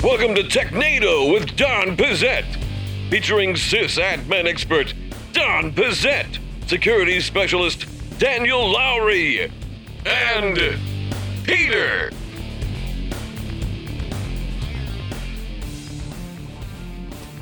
Welcome to Technado with Don Pezet, featuring sysadmin expert Don Pezet, security specialist Daniel Lowrie, and Peter.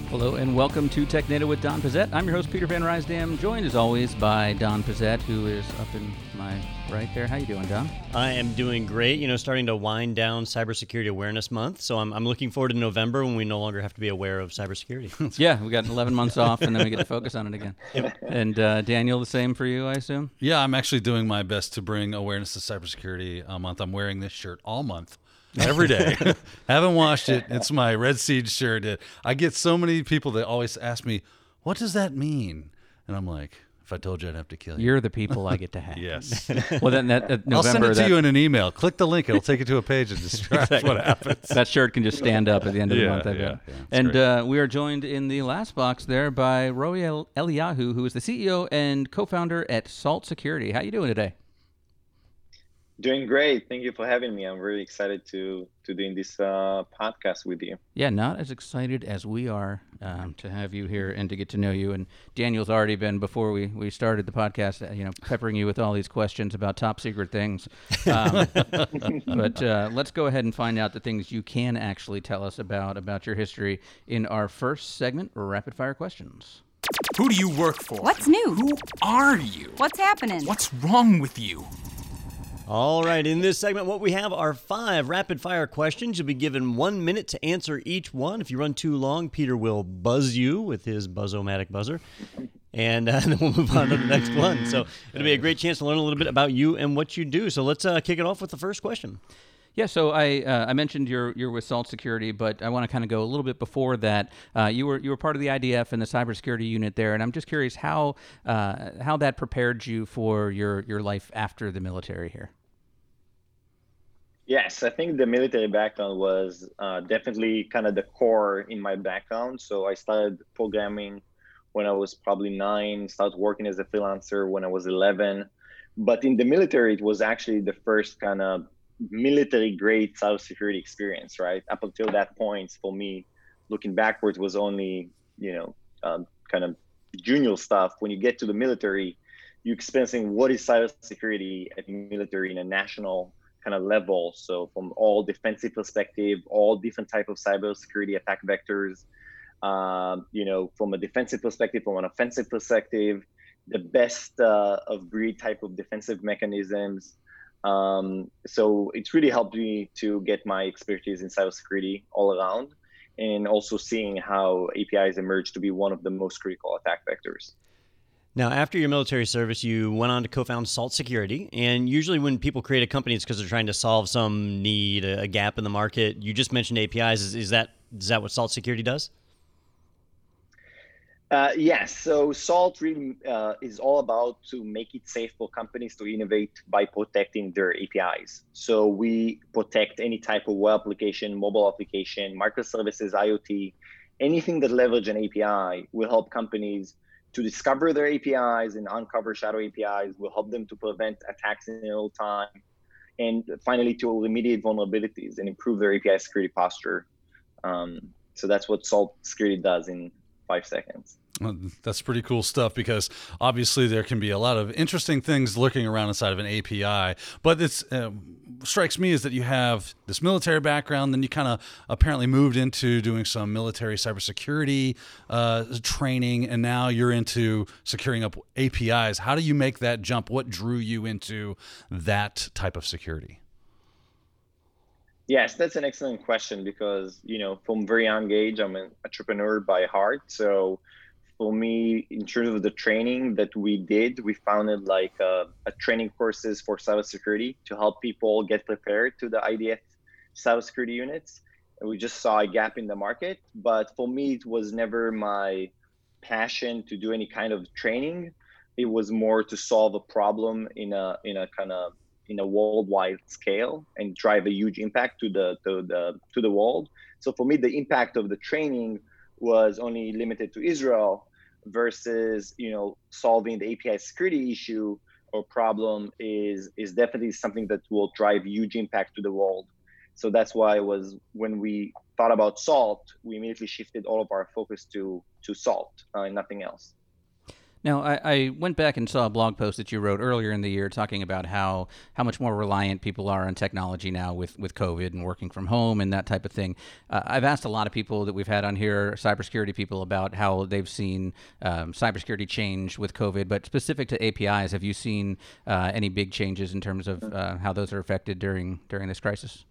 Hello and welcome to TechNado with Don Pezet. I'm your host Peter Van Rysdam, joined as always by Don Pezet, who is up in my right there. How you doing, Don? I am doing great. You know, starting to wind down Cybersecurity Awareness Month, so I'm, I'm looking forward to November when we no longer have to be aware of cybersecurity. yeah, we got 11 months off, and then we get to focus on it again. Yep. And uh, Daniel, the same for you, I assume. Yeah, I'm actually doing my best to bring awareness to cybersecurity a month. I'm wearing this shirt all month every day. Haven't washed it. It's my Red Seed shirt. I get so many people that always ask me, "What does that mean?" And I'm like, "If I told you, I'd have to kill you." You're the people I get to have. yes. well, then that uh, November, I'll send it to you in an email. Click the link. It'll take you to a page and describes exactly. what happens. That shirt can just stand up at the end of yeah, the month. I yeah, bet. Yeah, and uh, we are joined in the last box there by Roy Eliyahu, who is the CEO and co-founder at Salt Security. How you doing today? Doing great. Thank you for having me. I'm really excited to to doing this uh, podcast with you. Yeah, not as excited as we are um, to have you here and to get to know you. And Daniel's already been before we, we started the podcast. Uh, you know, peppering you with all these questions about top secret things. Um, but uh, let's go ahead and find out the things you can actually tell us about about your history in our first segment, rapid fire questions. Who do you work for? What's new? Who are you? What's happening? What's wrong with you? All right, in this segment, what we have are five rapid fire questions. You'll be given one minute to answer each one. If you run too long, Peter will buzz you with his buzz-o-matic buzzer. And, uh, then we'll move on to the next one. So it'll be a great chance to learn a little bit about you and what you do. So let's uh, kick it off with the first question. Yeah, so I uh, I mentioned you're you're with Salt Security, but I want to kind of go a little bit before that. Uh, you were you were part of the IDF and the cybersecurity unit there, and I'm just curious how uh, how that prepared you for your your life after the military here. Yes, I think the military background was uh, definitely kind of the core in my background. So I started programming when I was probably nine, started working as a freelancer when I was 11. But in the military, it was actually the first kind of military grade cybersecurity experience, right? Up until that point, for me, looking backwards was only, you know, um, kind of junior stuff. When you get to the military, you're experiencing what is cybersecurity at military in a national kind of level. So from all defensive perspective, all different type of cybersecurity attack vectors. Um, you know, from a defensive perspective, from an offensive perspective, the best uh, of breed type of defensive mechanisms. Um, so it's really helped me to get my expertise in cybersecurity all around, and also seeing how APIs emerge to be one of the most critical attack vectors. Now, after your military service, you went on to co-found Salt Security. And usually, when people create a company, it's because they're trying to solve some need, a, gap in the market. You just mentioned APIs. Is, is that is that what Salt Security does? Uh, yes. So Salt really uh, is all about to make it safe for companies to innovate by protecting their APIs. So we protect any type of web application, mobile application, microservices, IoT, anything that leverage an API will help companies to discover their APIs and uncover shadow APIs will help them to prevent attacks in real time. And finally, to remediate vulnerabilities and improve their API security posture. Um, so that's what Salt Security does in five seconds. That's pretty cool stuff because obviously there can be a lot of interesting things lurking around inside of an API. But it uh, strikes me is that you have this military background, then you kind of apparently moved into doing some military cybersecurity uh, training, and now you're into securing up APIs. How do you make that jump? What drew you into that type of security? Yes, that's an excellent question because you know from very young age I'm an entrepreneur by heart, so for me in terms of the training that we did we founded like a, a, training courses for cybersecurity to help people get prepared to the idf cybersecurity units. And we just saw a gap in the market but for me it was never my passion to do any kind of training. It was more to solve a problem in a in a kind of in a worldwide scale and drive a huge impact to the to the to the world. So for me the impact of the training was only limited to Israel versus you know solving the API security issue or problem is is definitely something that will drive huge impact to the world. So that's why it was when we thought about salt, we immediately shifted all of our focus to to salt uh, and nothing else. Now, I, I, went back and saw a blog post that you wrote earlier in the year talking about how, how much more reliant people are on technology now with, with COVID and working from home and that type of thing. Uh, I've asked a lot of people that we've had on here, cybersecurity people, about how they've seen um, cybersecurity change with COVID. But specific to APIs, have you seen uh, any big changes in terms of uh, how those are affected during during this crisis?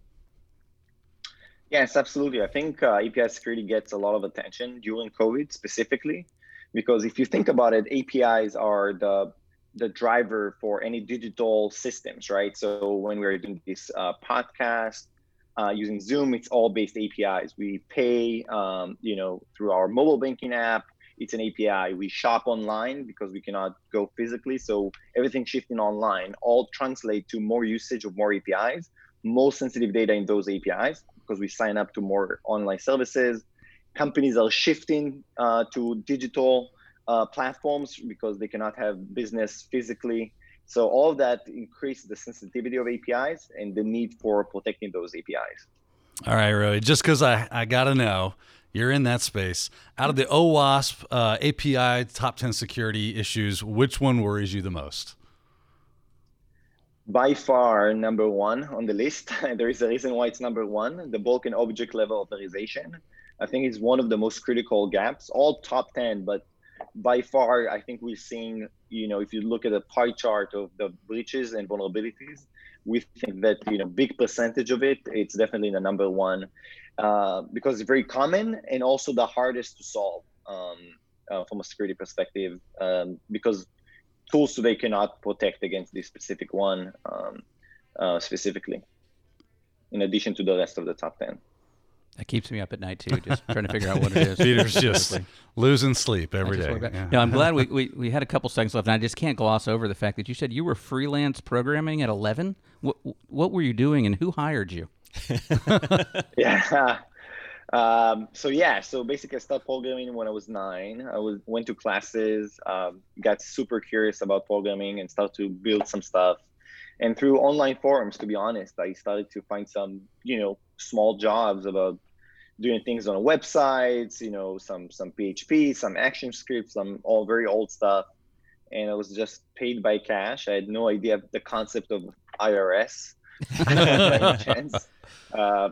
Yes, absolutely. I think uh, API security gets a lot of attention during COVID specifically because if you think about it apis are the the driver for any digital systems right? So when we're doing this uh, podcast uh, using zoom it's all based apis we pay um, you know through our mobile banking app. It's an api we shop online because we cannot go physically. So everything shifting online all translate to more usage of more apis more sensitive data in those apis because we sign up to more online services companies are shifting uh, to digital uh, platforms because they cannot have business physically. So all of that increases the sensitivity of APIs and the need for protecting those APIs. All right, Roy. Just because I, I got to know, you're in that space. Out of the OWASP uh, API top 10 security issues, which one worries you the most? By far, number one on the list. there is a reason why it's number one the broken object level authorization. I think it's one of the most critical gaps, all top 10, but by far, I think we're seeing, you know, if you look at a pie chart of the breaches and vulnerabilities, we think that, you know, big percentage of it, it's definitely the number one uh, because it's very common and also the hardest to solve um, uh, from a security perspective um, because tools today cannot protect against this specific one um, uh, specifically, in addition to the rest of the top 10. That keeps me up at night too, just trying to figure out what it is. Peter's just losing sleep every day. Yeah. No, I'm glad we, we, we had a couple seconds left, and I just can't gloss over the fact that you said you were freelance programming at 11. What what were you doing, and who hired you? yeah. Um, so yeah, so basically, I started programming when I was nine. I was went to classes, um, got super curious about programming, and started to build some stuff. And through online forums, to be honest, I started to find some, you know, small jobs about doing things on websites, you know, some some PHP, some action scripts, some all very old stuff, and I was just paid by cash. I had no idea the concept of IRS uh,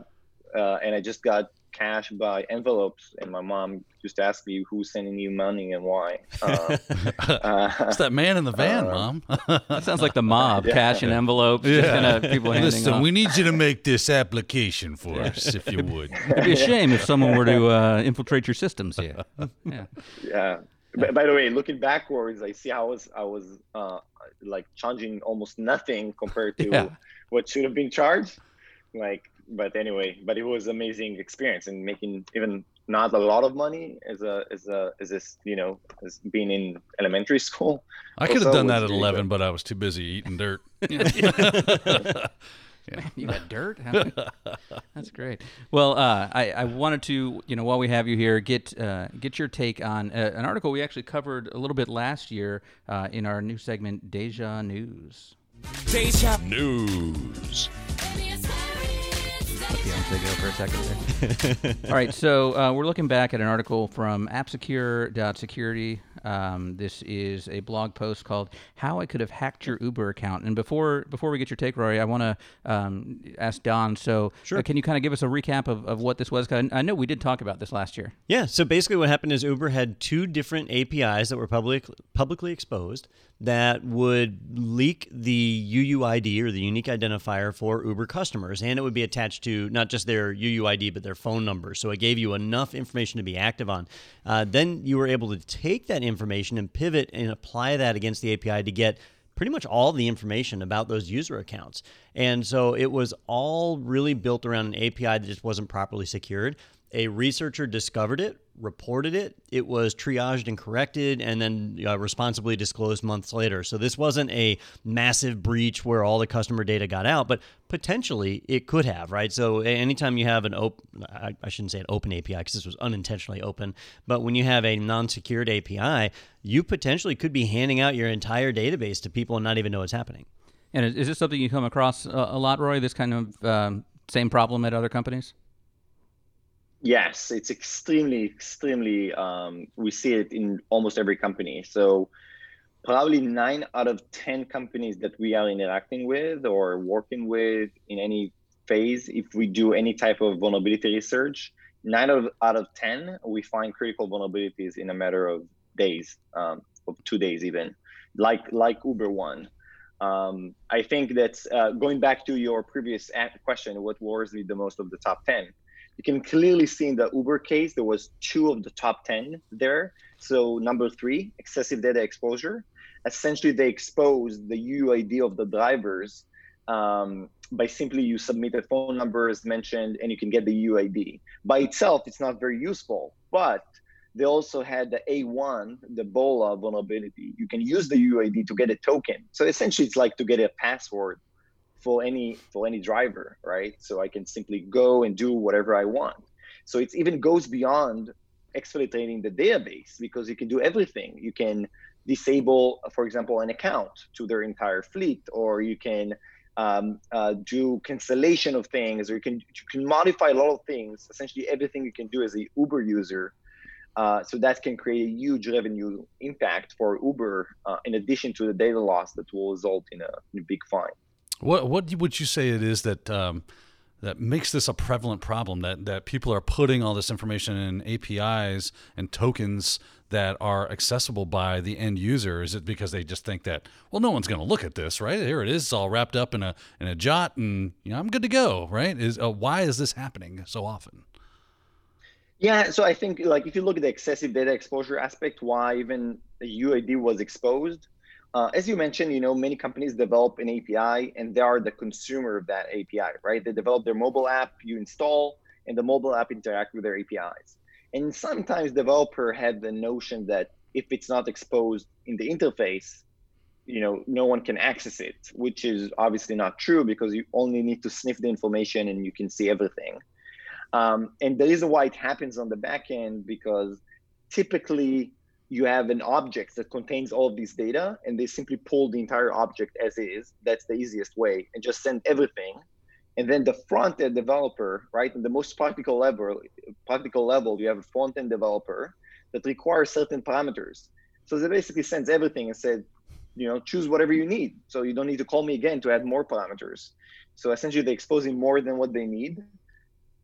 uh, and I just got cash by envelopes, and my mom used to ask me who's sending you money and why. Uh, uh, it's that man in the van, uh, mom. that sounds like the mob, yeah. cash and envelopes. Yeah. Kind of people Listen, off. we need you to make this application for us, if you would. It'd be a shame if someone were to uh, infiltrate your systems here. Yeah. Yeah. By, the way, looking backwards, I see I was I was uh, like charging almost nothing compared to what should have been charged. Like but anyway, but it was amazing experience and making even not a lot of money as a as a as this you know as being in elementary school. I could have done that at eleven, but I was too busy eating dirt. Yeah. you got dirt. That's great. Well, uh, I, I wanted to, you know, while we have you here, get uh, get your take on uh, an article we actually covered a little bit last year uh, in our new segment, Deja News. Deja News for a second there. All right, so uh, we're looking back at an article from appsecure.security. Um, this is a blog post called "How I Could Have Hacked Your Uber Account." And before before we get your take, Rory, I want to um, ask Don. So, sure. Uh, can you kind of give us a recap of, of what this was? Cause I know we did talk about this last year. Yeah. So basically, what happened is Uber had two different APIs that were public publicly exposed that would leak the UUID or the unique identifier for Uber customers, and it would be attached to not just their UUID but their phone number. So it gave you enough information to be active on. Uh, then you were able to take that information and pivot and apply that against the API to get pretty much all the information about those user accounts. And so it was all really built around an API that just wasn't properly secured. A researcher discovered it, reported it. It was triaged and corrected, and then uh, responsibly disclosed months later. So this wasn't a massive breach where all the customer data got out, but potentially it could have, right? So anytime you have an open, I, shouldn't say an open API because this was unintentionally open, but when you have a non-secured API, you potentially could be handing out your entire database to people and not even know what's happening. And is, this something you come across a, a lot, Roy? This kind of um, same problem at other companies? Yes, it's extremely, extremely. Um, we see it in almost every company. So probably nine out of ten companies that we are interacting with or working with in any phase, if we do any type of vulnerability research, nine out of, out of ten we find critical vulnerabilities in a matter of days, um, of two days even, like like Uber one. Um, I think that's uh, going back to your previous question, what worries me the most of the top 10? You can clearly see in the Uber case, there was two of the top 10 there. So number three, excessive data exposure. Essentially, they exposed the UID of the drivers um, by simply you submit a phone number as mentioned, and you can get the UID. By itself, it's not very useful, but they also had the A1, the BOLA vulnerability. You can use the UID to get a token. So essentially, it's like to get a password for any for any driver, right? So I can simply go and do whatever I want. So it even goes beyond exfiltrating the database because you can do everything. You can disable, for example, an account to their entire fleet, or you can um, uh, do cancellation of things, or you can you can modify a lot of things. Essentially, everything you can do as a Uber user uh, so that can create a huge revenue impact for Uber, uh, in addition to the data loss that will result in a, in a big fine. What what would you say it is that um, that makes this a prevalent problem? That that people are putting all this information in APIs and tokens that are accessible by the end user? Is it because they just think that well, no one's going to look at this, right? Here it is, it's all wrapped up in a in a jot, and you know I'm good to go, right? Is uh, why is this happening so often? Yeah, so I think like if you look at the excessive data exposure aspect, why even UID was exposed, uh, as you mentioned, you know, many companies develop an API and they are the consumer of that API, right? They develop their mobile app, you install, and the mobile app interact with their APIs. And sometimes developer have the notion that if it's not exposed in the interface, you know, no one can access it, which is obviously not true because you only need to sniff the information and you can see everything. Um, and the reason why it happens on the back end because typically you have an object that contains all of these data and they simply pull the entire object as is. That's the easiest way and just send everything. And then the front end developer, right? And the most practical level, practical level, you have a front end developer that requires certain parameters. So they basically sends everything and said, you know, choose whatever you need. So you don't need to call me again to add more parameters. So essentially they're exposing more than what they need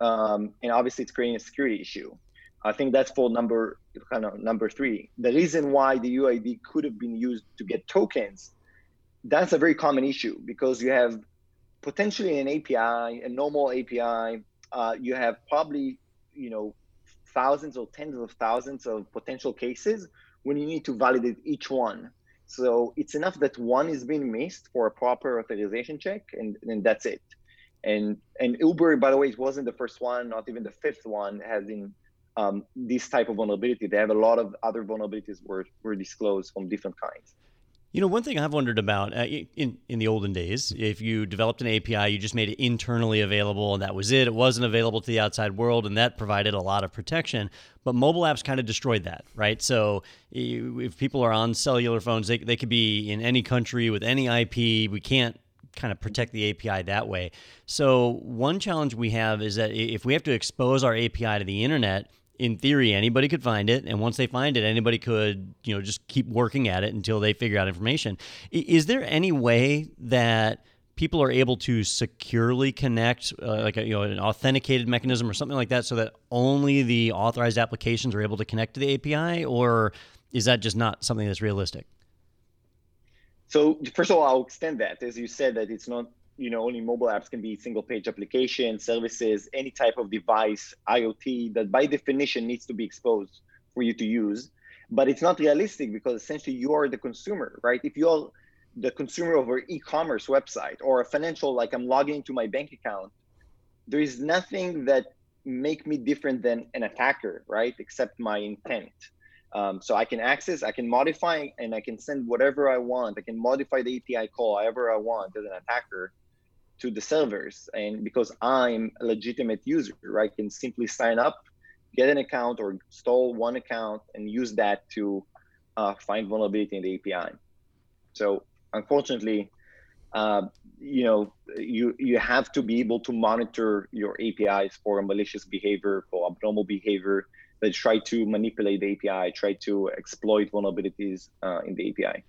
um, and obviously it's creating a security issue. I think that's for number kind of number three. The reason why the UID could have been used to get tokens, that's a very common issue because you have potentially an API, a normal API. Uh, you have probably you know thousands or tens of thousands of potential cases when you need to validate each one. So it's enough that one is being missed for a proper authorization check, and, and that's it. And and Uber, by the way, it wasn't the first one, not even the fifth one, having um, this type of vulnerability. They have a lot of other vulnerabilities were were disclosed from different kinds. You know, one thing I've wondered about uh, in in the olden days, if you developed an API, you just made it internally available, and that was it. It wasn't available to the outside world, and that provided a lot of protection. But mobile apps kind of destroyed that, right? So if people are on cellular phones, they they could be in any country with any IP. We can't kind of protect the API that way. So one challenge we have is that if we have to expose our API to the internet, in theory anybody could find it. And once they find it anybody could you know just keep working at it until they figure out information. Is there any way that people are able to securely connect uh, like a, you know an authenticated mechanism or something like that so that only the authorized applications are able to connect to the API or is that just not something that's realistic? So first of all, I'll extend that. As you said, that it's not, you know, only mobile apps can be single page application, services, any type of device, IoT, that by definition needs to be exposed for you to use. But it's not realistic because essentially you are the consumer, right? If you're the consumer of an e-commerce website or a financial, like I'm logging into my bank account, there is nothing that make me different than an attacker, right? Except my intent. Um, so I can access, I can modify, and I can send whatever I want. I can modify the API call however I want as an attacker to the servers. And because I'm a legitimate user, I can simply sign up, get an account, or install one account and use that to uh, find vulnerability in the API. So unfortunately, uh, you know, you you have to be able to monitor your APIs for malicious behavior, for abnormal behavior that try to manipulate the API, try to exploit vulnerabilities uh, in the API.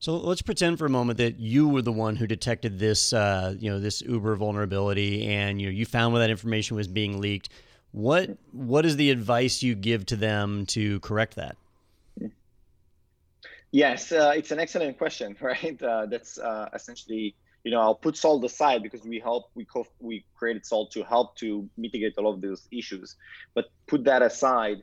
So let's pretend for a moment that you were the one who detected this, uh, you know, this Uber vulnerability, and you know, you found where that information was being leaked. What what is the advice you give to them to correct that? Yes, uh, it's an excellent question, right? Uh, that's uh, essentially, you know, I'll put Salt aside because we help, we co- we created Salt to help to mitigate a lot of those issues. But put that aside,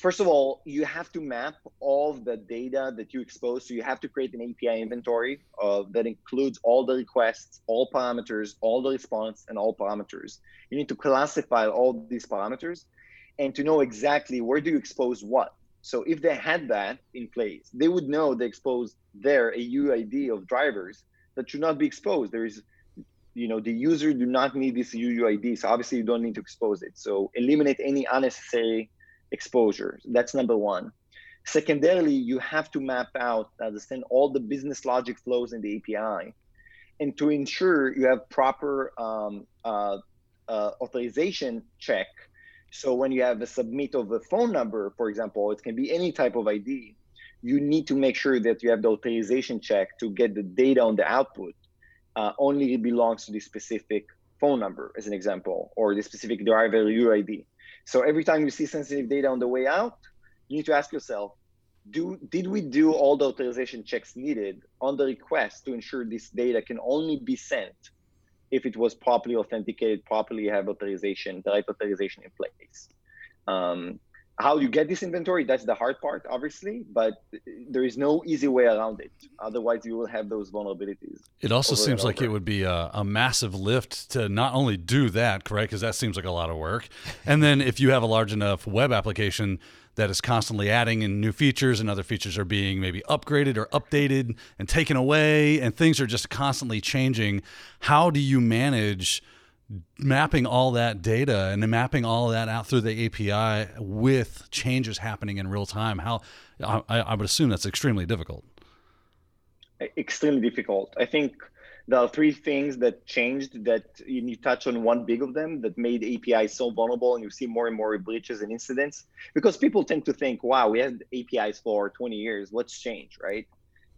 first of all, you have to map all the data that you expose. So you have to create an API inventory uh, that includes all the requests, all parameters, all the response, and all parameters. You need to classify all these parameters and to know exactly where do you expose what so if they had that in place, they would know they exposed there a UUID of drivers that should not be exposed. There is, you know, the user do not need this UUID, so obviously you don't need to expose it. So eliminate any unnecessary exposures. That's number one. Secondarily, you have to map out, understand all the business logic flows in the API, and to ensure you have proper um, uh, uh, authorization check so when you have a submit of a phone number, for example, it can be any type of ID. You need to make sure that you have the authorization check to get the data on the output uh, only belongs to the specific phone number, as an example, or the specific driver UID. So every time you see sensitive data on the way out, you need to ask yourself, do did we do all the authorization checks needed on the request to ensure this data can only be sent if it was properly authenticated, properly have authorization, the right authorization in place. Um, how you get this inventory, that's the hard part, obviously, but there is no easy way around it. Otherwise, you will have those vulnerabilities. It also seems like it would be a, a, massive lift to not only do that, correct? Because that seems like a lot of work. And then if you have a large enough web application, that is constantly adding in new features and other features are being maybe upgraded or updated and taken away and things are just constantly changing how do you manage mapping all that data and mapping all that out through the api with changes happening in real time how i, I would assume that's extremely difficult extremely difficult i think there are three things that changed that you touch on one big of them that made API so vulnerable and you see more and more breaches and incidents because people tend to think, wow, we had APIs for 20 years. What's changed, right?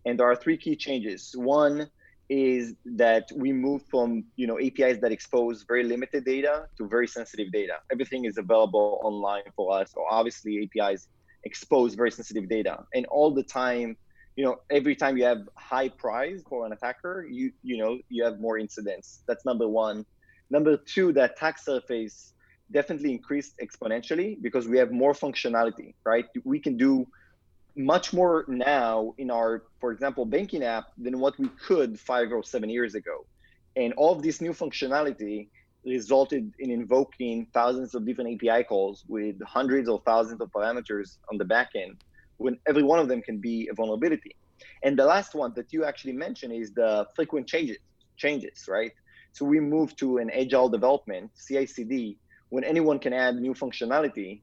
And there are three key changes. One is that we move from you know APIs that expose very limited data to very sensitive data. Everything is available online for us. So obviously APIs expose very sensitive data. And all the time you know every time you have high price for an attacker you you know you have more incidents that's number one number two the attack surface definitely increased exponentially because we have more functionality right we can do much more now in our for example banking app than what we could five or seven years ago and all of this new functionality resulted in invoking thousands of different api calls with hundreds of thousands of parameters on the back end when every one of them can be a vulnerability. And the last one that you actually mentioned is the frequent changes, changes, right? So we moved to an agile development, CI/CD, when anyone can add new functionality.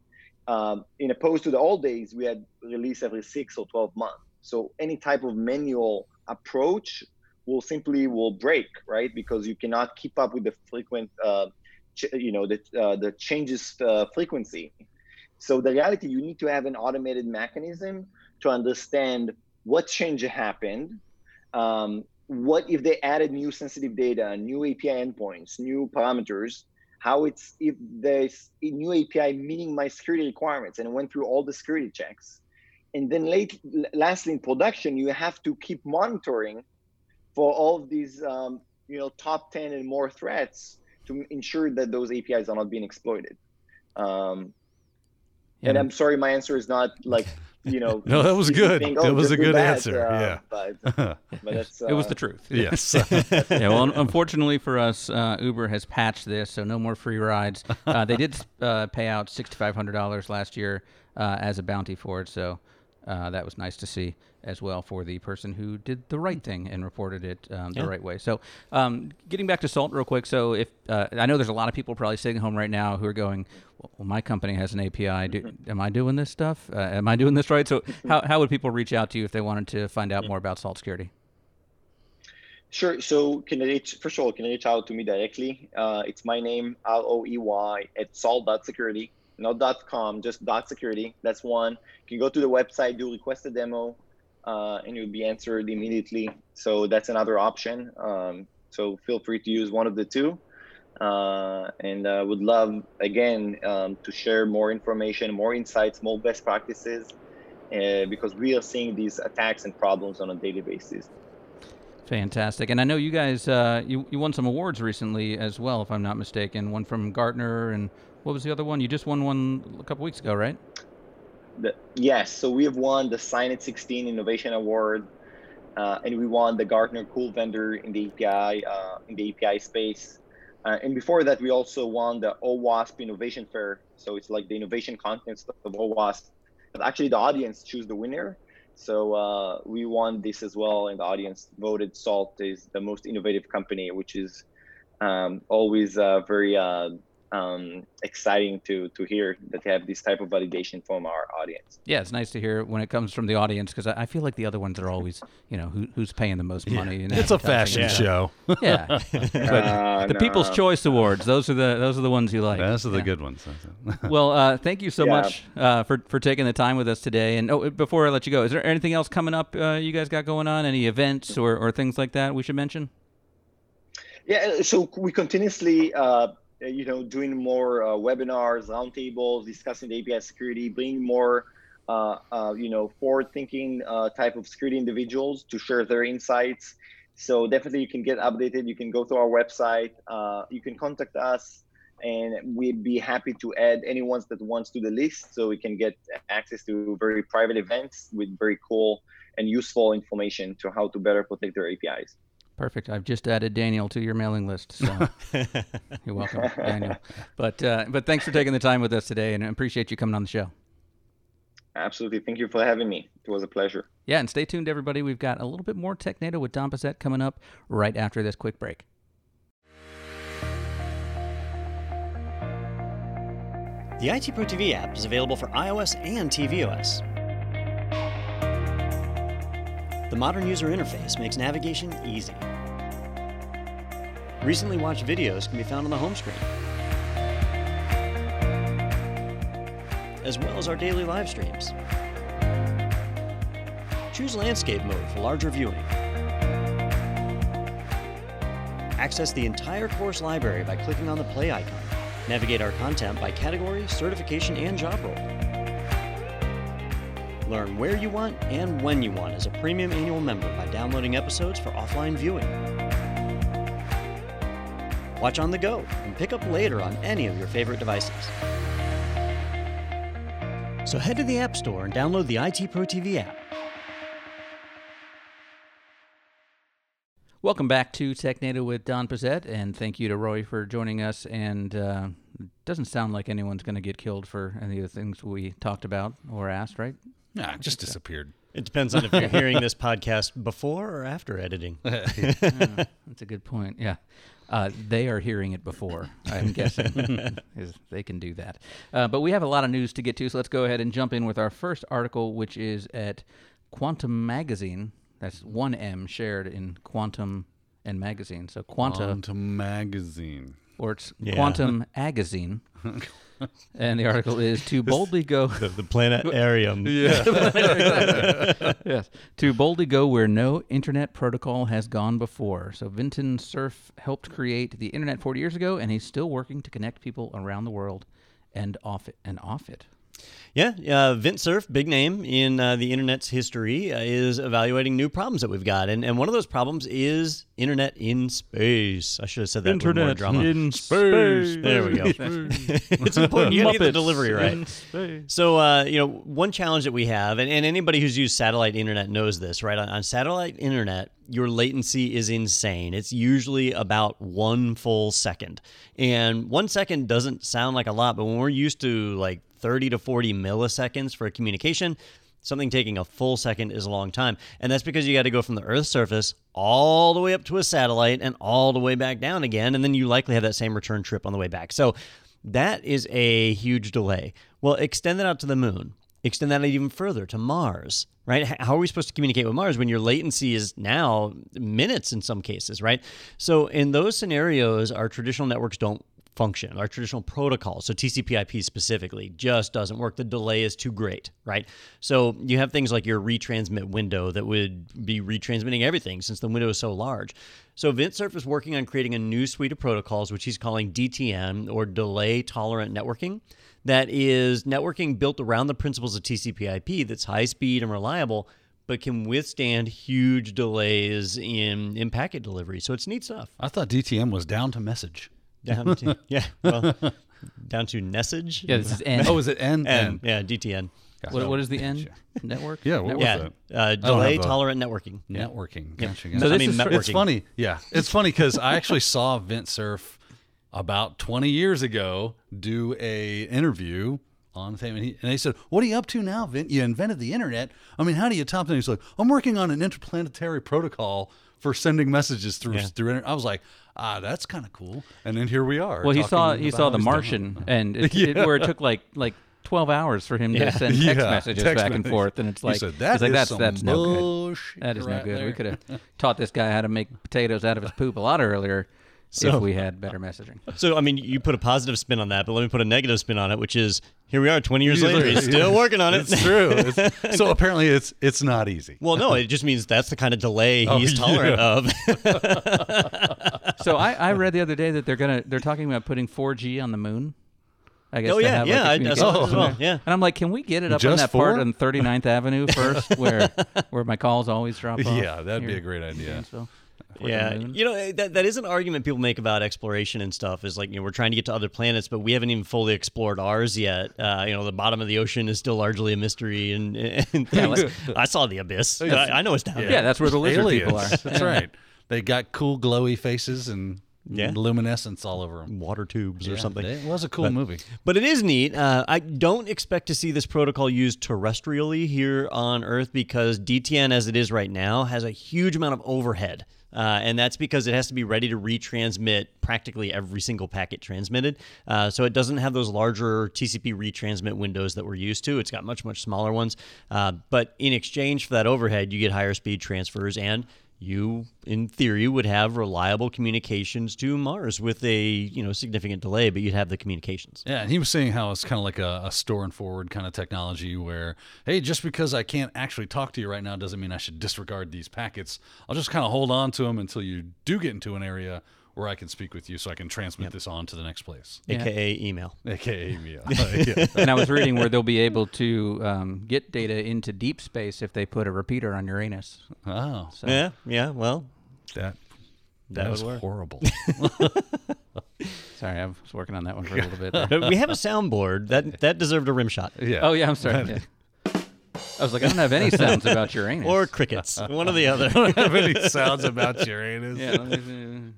Um, in opposed to the old days, we had release every six or 12 months. So any type of manual approach will simply will break, right? Because you cannot keep up with the frequent, uh, ch- you know, the uh, the changes uh, frequency. So the reality, you need to have an automated mechanism to understand what change happened. Um, what if they added new sensitive data, new API endpoints, new parameters? How it's if there's a new API meeting my security requirements and went through all the security checks. And then late, lastly, in production, you have to keep monitoring for all of these, um, you know, top 10 and more threats to ensure that those APIs are not being exploited. Um, and I'm sorry, my answer is not like you know. no, that was good. Think, oh, it was a good bad, answer. Uh, yeah, but, but that's, uh, it was the truth. yes. yeah. Well, unfortunately for us, uh, Uber has patched this, so no more free rides. Uh, they did uh, pay out sixty five hundred dollars last year uh, as a bounty for it, so that was nice to see as well for the person who did the right thing and reported it um, the Yeah. right way. So, um, getting back to Salt real quick. So, if uh, I know there's a lot of people probably sitting home right now who are going, "Well, my company has an API. Do, am I doing this stuff? Uh, am I doing this right?" So, how how would people reach out to you if they wanted to find out more about Salt Security? Sure. So can reach, first of all, can you reach out to me directly? Uh, it's my name, L O E Y, at salt.security, not dot .com, just dot .security. That's one. You can go to the website, do request a demo, uh, and you'll be answered immediately. So that's another option. Um, so feel free to use one of the two. Uh, and uh, would love, again, um, to share more information, more insights, more best practices, uh, because we are seeing these attacks and problems on a daily basis. Fantastic. And I know you guys uh, you you won some awards recently as well, if I'm not mistaken. One from Gartner, and what was the other one? You just won one a couple weeks ago, right? The, yes. So we have won the SINET 16 Innovation Award, uh, and we won the Gartner Cool Vendor in the API uh, in the API space. Uh, and before that, we also won the OWASP Innovation Fair. So it's like the innovation contest of OWASP. But actually, the audience choose the winner. So uh, we won this as well, and the audience voted Salt is the most innovative company, which is um, always uh, very uh, um, exciting to to hear that they have this type of validation from our audience. Yeah, it's nice to hear when it comes from the audience because I, I feel like the other ones are always, you know, who, who's paying the most money. in It's a advertising. fashion show. Yeah, but Uh, the People's. Choice Awards, those are the those are the ones you like. Those are the Yeah. good ones. Well, uh, thank you so Yeah. much uh, for for taking the time with us today. And oh, before I let you go, is there anything else coming up uh, you guys got going on? Any events or, or things like that we should mention? Yeah, so we continuously, uh, you know, doing more uh, webinars, roundtables, discussing the API security, bringing more, uh, uh, you know, forward-thinking uh, type of security individuals to share their insights. So definitely, you can get updated. You can go to our website. Uh, you can contact us, and we'd be happy to add anyone that wants to the list, so we can get access to very private events with very cool and useful information to how to better protect their APIs. Perfect. I've just added Daniel to your mailing list. So you're welcome, Daniel. But uh, but thanks for taking the time with us today, and I appreciate you coming on the show. Absolutely. Thank you for having me. It was a pleasure. Yeah, and stay tuned, everybody. We've got a little bit more Technado with Don Pezet coming up right after this quick break. The IT Pro TV app is available for iOS and tvOS. The modern user interface makes navigation easy. Recently watched videos can be found on the home screen, as well as our daily live streams. Choose landscape mode for larger viewing. Access the entire course library by clicking on the play icon. Navigate our content by category, certification, and job role. Learn where you want and when you want as a premium annual member by downloading episodes for offline viewing. Watch on the go and pick up later on any of your favorite devices. So head to the App Store and download the IT Pro TV app. Welcome back to TechNado with Don Pezet, and thank you to Roy for joining us. And uh, doesn't sound like anyone's going to get killed for any of the things we talked about or asked, right? Nah, it just disappeared. It depends on if you're hearing this podcast before or after editing. That's a good point. Yeah. Uh, they are hearing it before, I'm guessing. they can do that. Uh, but we have a lot of news to get to, so let's go ahead and jump in with our first article, which is at Quantum Magazine. That's one M shared in Quantum and Magazine. So Quanta, Quantum magazine. or it's Yeah. Quantum Magazine. and the article is to boldly go. The, the planetarium. yes. To boldly go where no internet protocol has gone before. So Vinton Cerf helped create the internet 40 years ago, and he's still working to connect people around the world and off it and off it. Yeah, uh, Vint Cerf, big name in uh, the internet's history, uh, is evaluating new problems that we've got, and and one of those problems is internet in space. I should have said that with more drama. Internet in space. There we go. it's important. You get the delivery right. So, uh, you know, one challenge that we have, and, and anybody who's used satellite internet knows this, right? On, on satellite internet, your latency is insane. It's usually about one full second. And one second doesn't sound like a lot, but when we're used to like 30 to 40 milliseconds for a communication, something taking a full second is a long time. And that's because you got to go from the Earth's surface all the way up to a satellite and all the way back down again. And then you likely have that same return trip on the way back. So that is a huge delay. Well, extend that out to the moon. extend that even further to Mars, right? How are we supposed to communicate with Mars when your latency is now minutes in some cases, right? So in those scenarios, our traditional networks don't function. Our traditional protocol, so TCP/IP specifically, just doesn't work. The delay is too great, right? So you have things like your retransmit window that would be retransmitting everything since the window is so large. So Vint Cerf is working on creating a new suite of protocols, which he's calling DTN or delay tolerant networking. That is networking built around the principles of TCP/IP that's high speed and reliable, but can withstand huge delays in in packet delivery. So it's neat stuff. I thought DTM was down to message. Down to yeah, well, down to message. Yeah, this is N. Oh, is it N? N, yeah, DTN. what, what is the N? Network? Yeah, what was Yeah, that? uh, delay have a- tolerant networking. Networking. Gotcha, So gotcha. I this mean, is- networking. It's funny. Yeah. It's funny because I actually saw Vint Cerf about 20 years ago do a interview on the thing. And, he, and they said, What are you up to now, Vint? You invented the internet. I mean, how do you top that? He's like, I'm working on an interplanetary protocol for sending messages through Yeah. through internet. I was like, ah, that's kind of cool. And then here we are. Well, he saw he saw The he's doing Martian, and it, it- where it took like like twelve hours for him Yeah. to send Yeah, text messages text back and message. forth, and it's He like, said, "That like that's that's no good. bullshit That is no right good. We could have taught this guy how to make potatoes out of his poop a lot earlier So- if we had better messaging. So, I mean, you put a positive spin on that, but let me put a negative spin on it, which is here we are 20 years Years later. later, He's still working on it. It's true. It's- so apparently, it's it's not easy. well, no, it just means that's the kind of delay Oh, he's tolerant yeah. of. So I, I read the other day that they're gonna they're talking about putting 4G on the moon. I guess oh, yeah, have, like, yeah. a I, I communication saw as well. Yeah. And I'm like, can we get it up on Just that part on 39th Avenue first, where where my calls always drop off? Yeah, that'd be a great idea. Gainesville? For the Yeah, you know that that is an argument people make about exploration and stuff. Is like you know we're trying to get to other planets, but we haven't even fully explored ours yet. Uh, you know the bottom of the ocean is still largely a mystery, and, and things. I saw the abyss. I, I know it's down there. Yeah, that's where the lizard Aliens. people are. That's right. They got cool glowy faces and Yeah. luminescence all over them. water tubes or something. It was a cool movie. But it is neat. Uh, I don't expect to see this protocol used terrestrially here on Earth because DTN, as it is right now, has a huge amount of overhead. Uh, and that's because it has to be ready to retransmit practically every single packet transmitted. Uh, so it doesn't have those larger TCP retransmit windows that we're used to. It's got much, much smaller ones. Uh, but in exchange for that overhead, you get higher speed transfers and you in theory would have reliable communications to Mars with a you know significant delay, but you'd have the communications. Yeah, and he was saying how it's kind of like a, a store and forward kind of technology where, hey, just because I can't actually talk to you right now doesn't mean I should disregard these packets. I'll just kind of hold on to them until you do get into an area where I can speak with you so I can transmit this on to the next place. aka email. AKA me. yeah. and I was reading where they'll be able to um, get data into deep space if they put a repeater on Uranus. Oh, So Yeah, yeah. Well, that, that, that was was horrible. sorry, I was working on that one for a little bit. But we have a soundboard that that deserved a rim shot yeah. Oh yeah, I'm sorry. yeah. I was like, I don't have any sounds about Uranus. or crickets, one or the other. I don't have any sounds about Uranus. yeah, let me-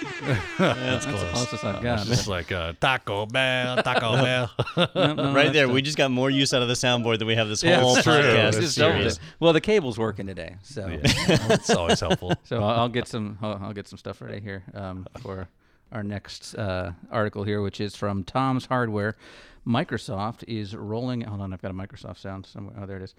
That's that's the close. closest I've got. It's like uh, Taco Bell, Taco Bell. No, no, Right that's there, the- we just got more use out of the soundboard than we have this Yeah, whole it's true. podcast It's just doubled series. Well, the cable's working today, so it's always helpful. so I'll, I'll get some I'll, I'll get some stuff ready here um, for our next uh, article here, which is from Tom's Hardware. Microsoft is rolling. Hold on, I've got a Microsoft sound somewhere. Oh, there it is.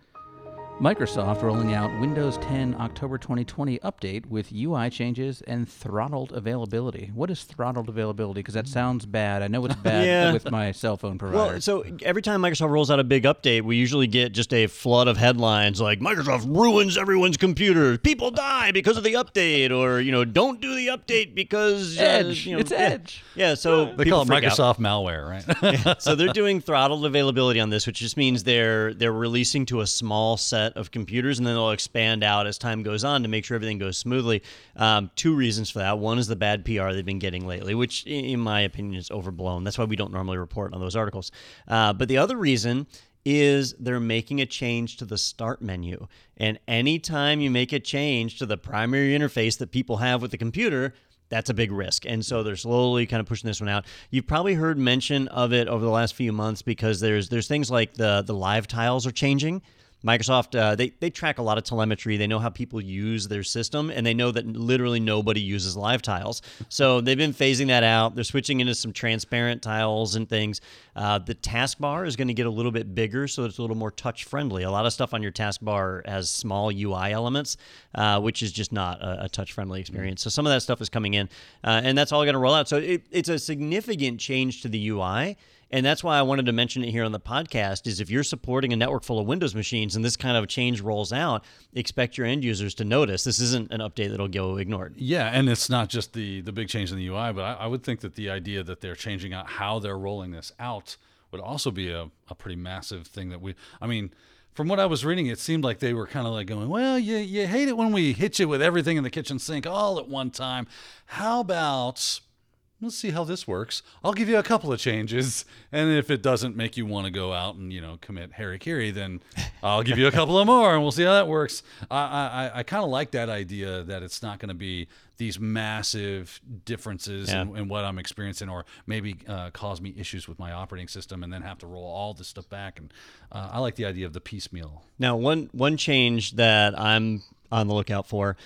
Microsoft rolling out Windows 10 October 2020 update with UI changes and throttled availability. What is throttled availability? Because that sounds bad. I know it's bad Yeah. with my cell phone provider. Well, so every time Microsoft rolls out a big update, we usually get just a flood of headlines like Microsoft ruins everyone's computer, people die because of the update, or you know, don't do the update because uh, Edge. you know, It's yeah. Edge. Yeah, so They call it freak out. Microsoft malware, right? so they're doing throttled availability on this, which just means they're they're releasing to a small set of computers, and then they'll expand out as time goes on to make sure everything goes smoothly. Um, two reasons for that: one is the bad PR they've been getting lately, which, in my opinion, is overblown. That's why we don't normally report on those articles. Uh, but the other reason is they're making a change to the start menu, and anytime you make a change to the primary interface that people have with the computer that's a big risk. And so they're slowly kind of pushing this one out. You've probably heard mention of it over the last few months because there's there's things like the the live tiles are changing. Microsoft uh, they they track a lot of telemetry. They know how people use their system, and they know that literally nobody uses live tiles. So they've been phasing that out. They're switching into some transparent tiles and things. Uh, the taskbar is going to get a little bit bigger, so it's a little more touch friendly. A lot of stuff on your taskbar has small UI elements, uh, which is just not a, a touch friendly experience. So some of that stuff is coming in, uh, and that's all going to roll out. So it, it's a significant change to the UI. And that's why I wanted to mention it here on the podcast is if you're supporting a network full of Windows machines and this kind of change rolls out, expect your end users to notice. This isn't an update that'll go ignored. Yeah, and it's not just the the big change in the UI, but I, I would think that the idea that they're changing out how they're rolling this out would also be a, a pretty massive thing that we I mean from what I was reading, it seemed like they were kind of like going, "Well, you you hate it when we hit you with everything in the kitchen sink all at one time. How about let's see how this works. I'll give you a couple of changes, and if it doesn't make you want to go out and you know commit harikiri, then I'll give you a couple of more, and we'll see how that works. I I, I kind of like that idea that it's not going to be these massive differences Yeah. in, in what I'm experiencing, or maybe uh, cause me issues with my operating system, and then have to roll all this stuff back. And uh, I like the idea of the piecemeal. Now, one one change that I'm on the lookout for.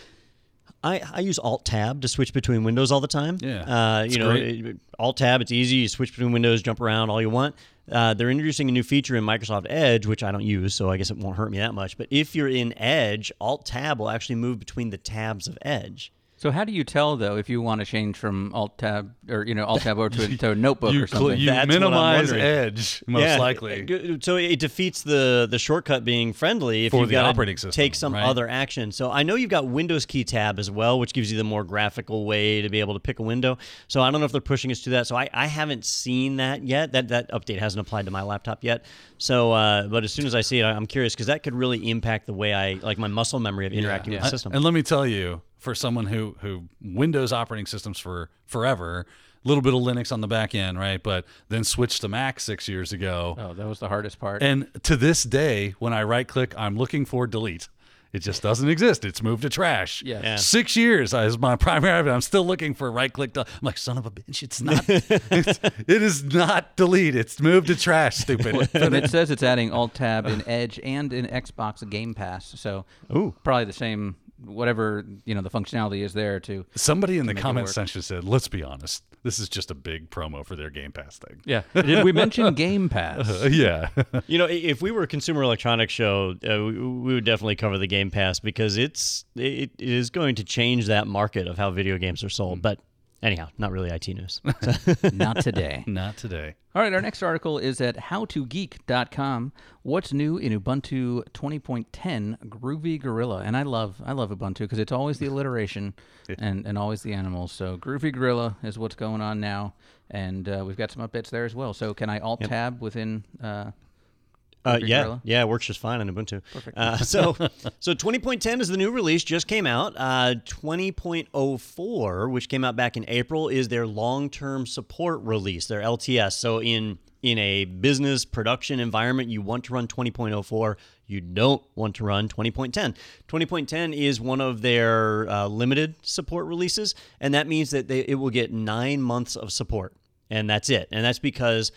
I, I use Alt Tab to switch between windows all the time. Yeah, Uh, it's you know, it- Alt Tab, it's easy. You switch between windows, jump around all you want. Uh, they're introducing a new feature in Microsoft Edge, which I don't use, so I guess it won't hurt me that much. But if you're in Edge, Alt Tab will actually move between the tabs of Edge. So how do you tell though if you want to change from Alt Tab or you know Alt Tab over to, to a notebook You, or something? you That's what I'm minimize wondering. edge most likely. uh, So it defeats the the shortcut being friendly if For you've got operating to system, take some right? other action. So I know you've got Windows key tab as well, which gives you the more graphical way to be able to pick a window. So I don't know if they're pushing us to that. So I, I haven't seen that yet. That that update hasn't applied to my laptop yet. So uh, but as soon as I see it, I'm curious because that could really impact the way I like my muscle memory of interacting with the I- system. And let me tell you, for someone who who Windows operating systems for forever, a little bit of Linux on the back end, right? But then switched to Mac six years ago. oh, that was the hardest part. And to this day, when I right click, I'm looking for delete. It just doesn't exist. It's moved to trash. Yes. Yeah. Six years as my primary. I'm still looking for right click. I'm like, son of a bitch. It's not. it's, it is not delete. It's moved to trash. Stupid. and it says it's adding Alt Tab in Edge and in Xbox Game Pass. So Ooh. probably the same whatever you know the functionality is there to Somebody in the make it comment section said, "Let's be honest. This is just a big promo for their Game Pass thing." yeah. Did we mention Game Pass? Uh, yeah. You know, if we were a consumer electronics show, uh, we, we would definitely cover the Game Pass because it's it, it is going to change that market of how video games are sold. But anyhow, not really IT news. Not today. Not today. All right, our next article is at howtogeek.com. What's new in Ubuntu 20.10 Groovy Gorilla? And I love I love Ubuntu because it's always the alliteration and, and always the animals. So Groovy Gorilla is what's going on now, and uh, we've got some updates there as well. So can I alt tab within? Uh, Uh, yeah, Gorilla? yeah, it works just fine on Ubuntu. Perfect. Uh, so, so 20.10 is the new release, just came out. Uh, 20.04, which came out back in April, is their long-term support release, their LTS. So, in in a business production environment, you want to run 20.04. You don't want to run 20.10. 20.10 is one of their uh, limited support releases, and that means that they, it will get nine months of support, and that's it. And that's because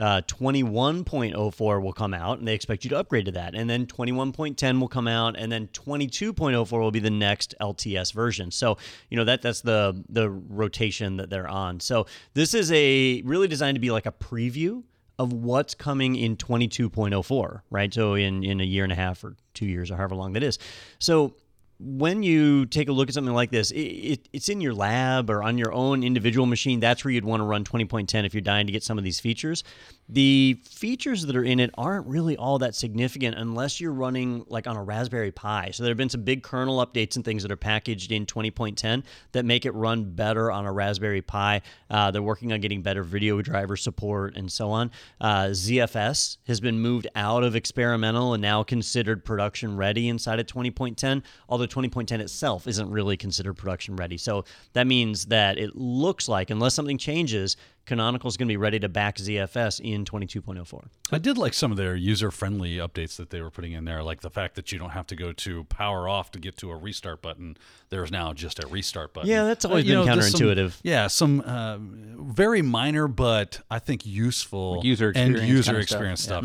uh, 21.04 will come out, and they expect you to upgrade to that. And then 21.10 will come out, and then 22.04 will be the next LTS version. So you know that that's the the rotation that they're on. So this is a really designed to be like a preview of what's coming in 22.04, right? So in in a year and a half or two years or however long that is. So when you take a look at something like this, it, it, it's in your lab or on your own individual machine. That's where you'd want to run 20.10 if you're dying to get some of these features. The features that are in it aren't really all that significant unless you're running like on a Raspberry Pi. So there have been some big kernel updates and things that are packaged in 20.10 that make it run better on a Raspberry Pi. Uh, they're working on getting better video driver support and so on. Uh, ZFS has been moved out of experimental and now considered production ready inside of 20.10, although 20.10 itself isn't really considered production ready. So that means that it looks like, unless something changes, Canonical is going to be ready to back ZFS in 22.04. I did like some of their user-friendly updates that they were putting in there, like the fact that you don't have to go to power off to get to a restart button. There's now just a restart button. Yeah, that's always you been there's some- counterintuitive. yeah, some uh, very minor, but I think useful Like user and experience user kinda stuff. experience Yeah. stuff.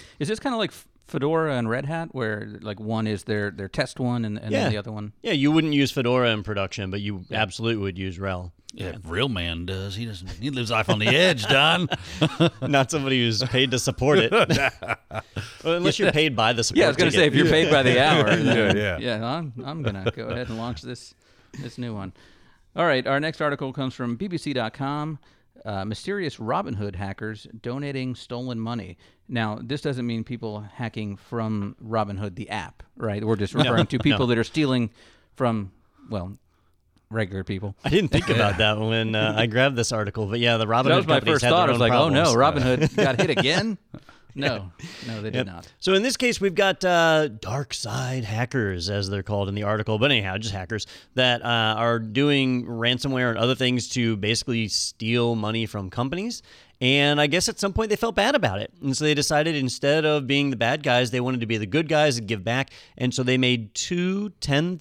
Yeah. Is this kind of like Fedora and Red Hat, where like one is their their test one, and, and Yeah. then the other one? Yeah, you wouldn't use Fedora in production, but you absolutely would use RHEL. Yeah, real man does. He doesn't. He lives life on the edge, Don. Not somebody who's paid to support it. well, unless you're paid by the support. Yeah, I was going to say if you're paid by the hour, then, yeah. yeah, I'm I'm going to go ahead and launch this this new one. All right, our next article comes from BBC.com. Uh, mysterious Robinhood hackers donating stolen money. Now, this doesn't mean people hacking from Robinhood, the app, right? We're just referring to people that are stealing from, well, regular people. I didn't think about that when uh, I grabbed this article, but yeah, the Robinhood that was my first thought. I was own like, oh no, problems. Robinhood got hit again? No, no, they did not. So in this case, we've got uh, DarkSide hackers, as they're called in the article. But anyhow, just hackers that uh, are doing ransomware and other things to basically steal money from companies. And I guess at some point they felt bad about it. And so they decided instead of being the bad guys, they wanted to be the good guys and give back. And so they made two $10,000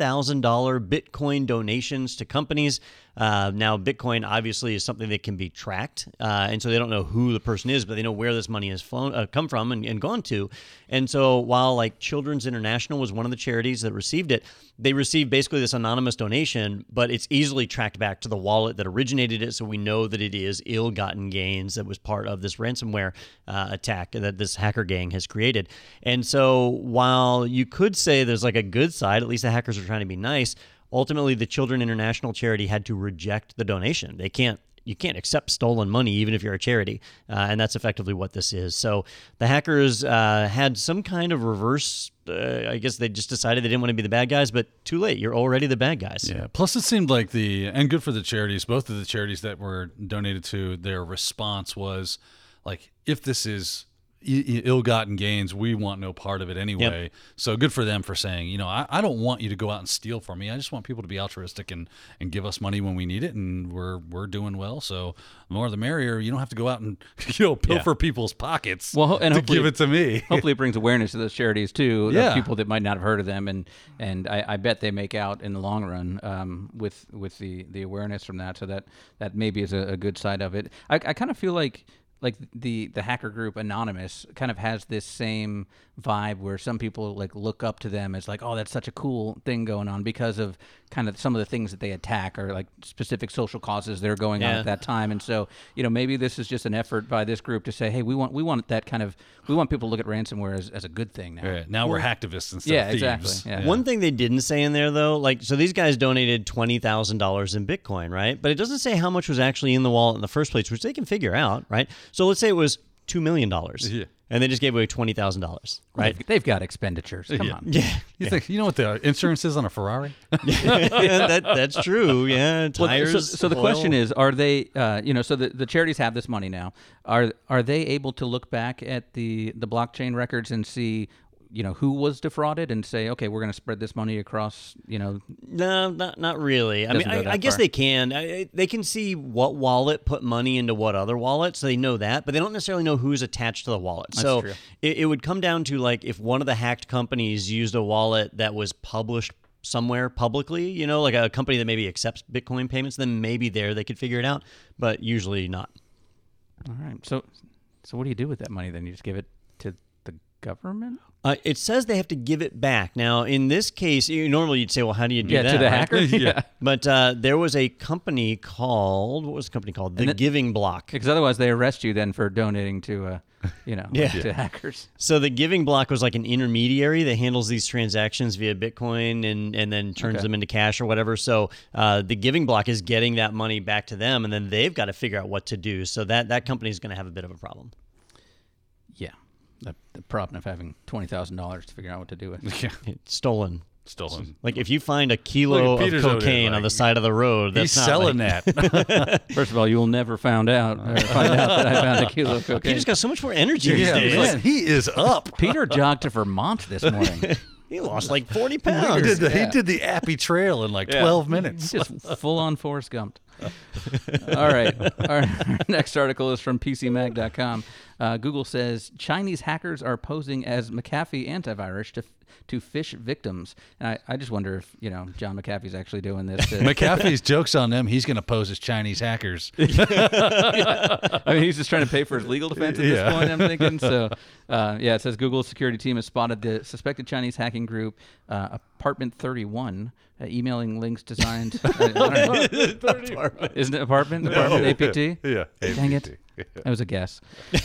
Bitcoin donations to companies. Uh, now, Bitcoin obviously is something that can be tracked. Uh, and so they don't know who the person is, but they know where this money has flown, uh, come from and, and gone to. And so while like Children's International was one of the charities that received it, they received basically this anonymous donation, but it's easily tracked back to the wallet that originated it. So we know that it is ill gotten gains that was part of this ransomware uh, attack that this hacker gang has created. And so while you could say there's like a good side, at least the hackers are trying to be nice, ultimately the Children International charity had to reject the donation. They can't you can't accept stolen money even if you're a charity, uh, and that's effectively what this is. So the hackers uh, had some kind of reverse. Uh, I guess they just decided they didn't want to be the bad guys, but too late. You're already the bad guys. Yeah. Plus, it seemed like the and good for the charities. Both of the charities that were donated to, their response was like, if this is ill-gotten gains, we want no part of it anyway. So good for them for saying, you know, I, I don't want you to go out and steal from me. I just want people to be altruistic and and give us money when we need it, and we're we're doing well. So the more the merrier. You don't have to go out and you know pilfer people's pockets. Well, and to give it to me. Hopefully, it brings awareness to those charities too. Yeah. people that might not have heard of them, and and I, I bet they make out in the long run um, with with the the awareness from that. So that that maybe is a, a good side of it. I, I kind of feel like like the the hacker group anonymous kind of has this same vibe where some people like look up to them as like oh that's such a cool thing going on because of kind of some of the things that they attack or like specific social causes that are going on at that time and so you know maybe this is just an effort by this group to say hey we want we want that kind of we want people to look at ransomware as, as a good thing now Right. Now we're hacktivists instead yeah of thieves. exactly yeah. One thing they didn't say in there though, like so these guys donated twenty thousand dollars in Bitcoin, right? But it doesn't say how much was actually in the wallet in the first place, which they can figure out, right? So let's say it was two million dollars, Yeah. and they just gave away twenty thousand dollars, right? They've, they've got expenditures come on yeah, You think you know what the insurance is on a Ferrari? that, that's true. Yeah, Well, tires. so, so the oil. question is, are they, uh, you know, so the, the charities have this money now. Are are they able to look back at the the blockchain records and see, you know, who was defrauded and say, okay, we're going to spread this money across, you know, No, not not really. I mean, I, I guess they can. I, they can see what wallet put money into what other wallet, so they know that, but they don't necessarily know who's attached to the wallet. so true. It, it would come down to like if one of the hacked companies used a wallet that was published somewhere publicly, you know, like a company that maybe accepts Bitcoin payments, then maybe there they could figure it out, but usually not. all right. So, so what do you do with that money then? You just give it to the government? Uh, it says they have to give it back. Now, in this case, you, normally you'd say, well, how do you do Yeah, that? to the right? hacker. yeah. But uh, there was a company called, what was the company called? The then- Giving Block. Because otherwise they arrest you then for donating to, uh, you know, Yeah. to hackers. So the Giving Block was like an intermediary that handles these transactions via Bitcoin and and then turns Okay. them into cash or whatever. So uh, the Giving Block is getting that money back to them, and then they've got to figure out what to do. So that that company is going to have a bit of a problem. Yeah. The, the problem of having twenty thousand dollars to figure out what to do with. yeah, It's stolen. stolen. Like if you find a kilo Look of at Peter's over there, cocaine on like, the side of the road, He's that's not selling like- that. First of all, you will never found out or uh, find out that I found a kilo of cocaine. Peter's got so much more energy these yeah, days. man, he is up. Peter jogged to Vermont this morning. He lost like forty He pounds. did, the, Yeah. he did the Appy Trail in like 12 minutes. Just full on Forrest Gumped. All right. Our next article is from PCMag.com. Uh, Google says Chinese hackers are posing as McAfee antivirus to to phish victims. And I, I just wonder if you know John McAfee's actually doing this. To, McAfee's jokes on them. He's going to pose as Chinese hackers. I mean, he's just trying to pay for his legal defense at Yeah. this point. I'm thinking. So, uh, yeah, it says Google's security team has spotted the suspected Chinese hacking group, uh, Apartment 31, uh, emailing links designed. I, I don't know. Isn't it apartment? Apartment APT. Yeah. Dang it. That was a guess.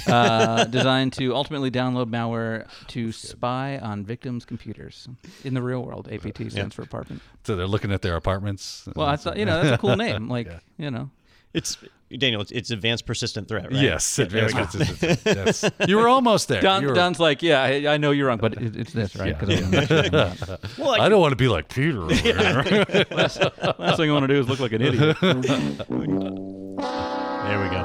Uh, designed to ultimately download malware to spy on victims' computers in the real world. APT stands for apartment. So they're looking at their apartments. Well, I thought you know that's a cool name. Like Yeah. you know, It's Daniel. It's, it's advanced persistent threat, right? Yes, Yeah, there we advanced go. persistent. That's- you were almost there. Don, were- Don's like, yeah, I, I know you're wrong, but it, it's this, right? Yeah. 'Cause I'm not sure about that. Well, I don't want to be like Peter. Over here. Last thing I want to do is look like an idiot. There we go.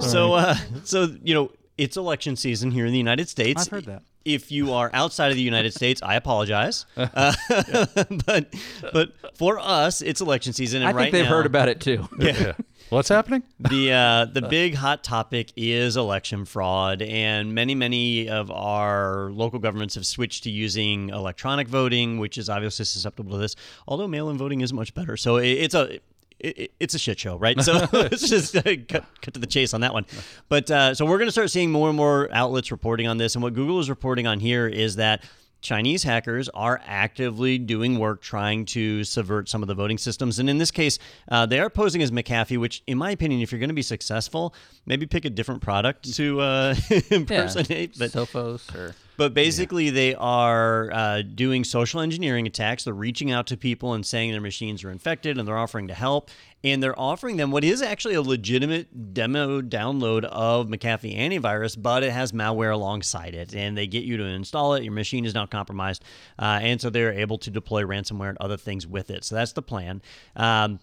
So, uh, so you know, it's election season here in the United States. I've heard that. If you are outside of the United States, I apologize. Uh, but but for us, it's election season, and I think right they've now, heard about it too. yeah. What's happening? the uh, the big hot topic is election fraud, and many many of our local governments have switched to using electronic voting, which is obviously susceptible to this. Although mail-in voting is much better, so it, it's a it, it's a shit show, right? So let's just uh, cut, cut to the chase on that one. But uh, so we're going to start seeing more and more outlets reporting on this, and what Google is reporting on here is that. Chinese hackers are actively doing work trying to subvert some of the voting systems. And in this case, uh, they are posing as McAfee, which, in my opinion, if you're going to be successful, maybe pick a different product to uh, impersonate. But Sophos or but basically, they are uh, doing social engineering attacks. They're reaching out to people and saying their machines are infected and they're offering to help. And they're offering them what is actually a legitimate demo download of McAfee antivirus, but it has malware alongside it. And they get you to install it. Your machine is now compromised. Uh, and so they're able to deploy ransomware and other things with it. So that's the plan. Um,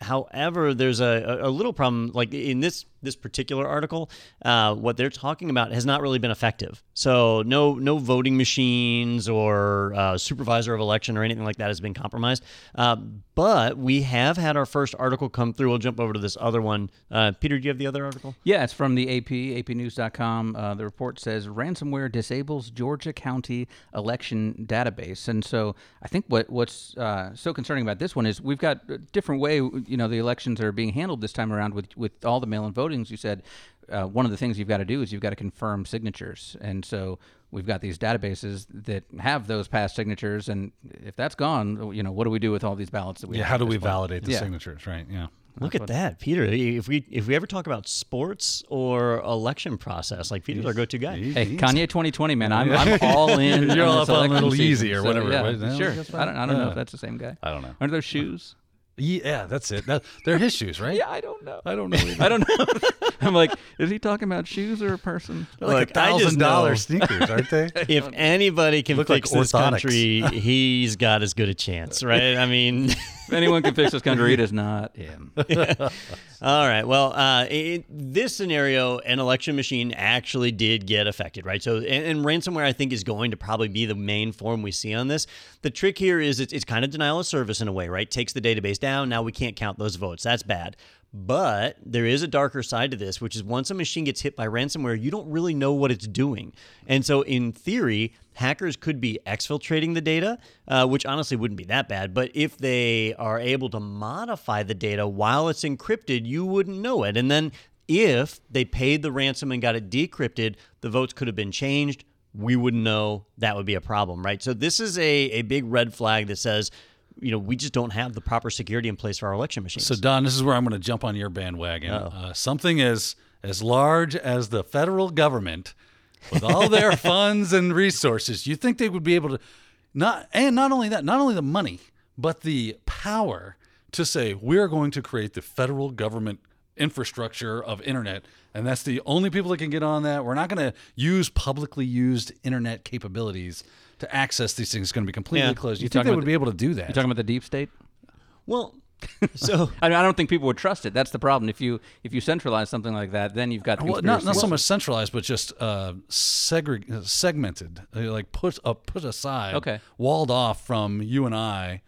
However, there's a, a little problem. Like in this this particular article, uh, what they're talking about has not really been effective. So no no voting machines or uh, supervisor of election or anything like that has been compromised. Uh, but we have had our first article come through. We'll jump over to this other one. Uh, Peter, do you have the other article? Yeah, it's from the AP, apnews.com. Uh, the report says ransomware disables Georgia County election database. And so I think what what's uh, so concerning about this one is we've got a different way, you know, the elections are being handled this time around with, with all the mail-in votings. You said uh, one of the things you've got to do is you've got to confirm signatures. And so we've got these databases that have those past signatures. And if that's gone, you know, what do we do with all these ballots that we Yeah. have How do we point? validate the Yeah. signatures? Right. Yeah. Look at that, Peter. If we if we ever talk about sports or election process, like Peter's our go-to guy. Hey, Kanye 2020, man, I'm, I'm all in. You're all this up on election Little season. Yeezy or whatever it Yeah, sure. I don't, I don't know if that's the same guy. I don't know. Aren't those shoes? Yeah, that's it. That, they're his shoes, right? Yeah, I don't know. I don't know. either. I don't know. I'm like, is he talking about shoes or a person? They're like Look, a I just thousand dollar know- sneakers, aren't they? If anybody can Look like fix this orthotics. country, he's got as good a chance, right? I mean. If anyone can fix this country, it is not him. All right. Well, uh, in this scenario, an election machine actually did get affected, right? So, and, and ransomware, I think, is going to probably be the main form we see on this. The trick here is it's, it's kind of denial of service in a way, right? Takes the database down. Now we can't count those votes. That's bad. But there is a darker side to this, which is once a machine gets hit by ransomware, you don't really know what it's doing. And so, in theory, hackers could be exfiltrating the data, uh, which honestly wouldn't be that bad. But if they are able to modify the data while it's encrypted, you wouldn't know it. And then if they paid the ransom and got it decrypted, the votes could have been changed. We wouldn't know. That would be a problem, right? So, this is a, a big red flag that says, you know, we just don't have the proper security in place for our election machines. So Don, this is where I'm going to jump on your bandwagon. Uh, something as as large as the federal government, with all their funds and resources, you think they would be able to not and not only that, not only the money, but the power to say we're going to create the federal government infrastructure of internet and that's the only people that can get on that we're not going to use publicly used internet capabilities to access these things it's going to be completely Yeah. closed you, You think talking they about would the- be able to do that You talking about the deep state? well, so I, mean, I don't think people would trust it. That's the problem. If you if you centralize something like that, then you've got the Well, not not so much centralized, but just uh, segreg- uh, segmented, uh, like put uh, put aside, Okay. walled off from you and I.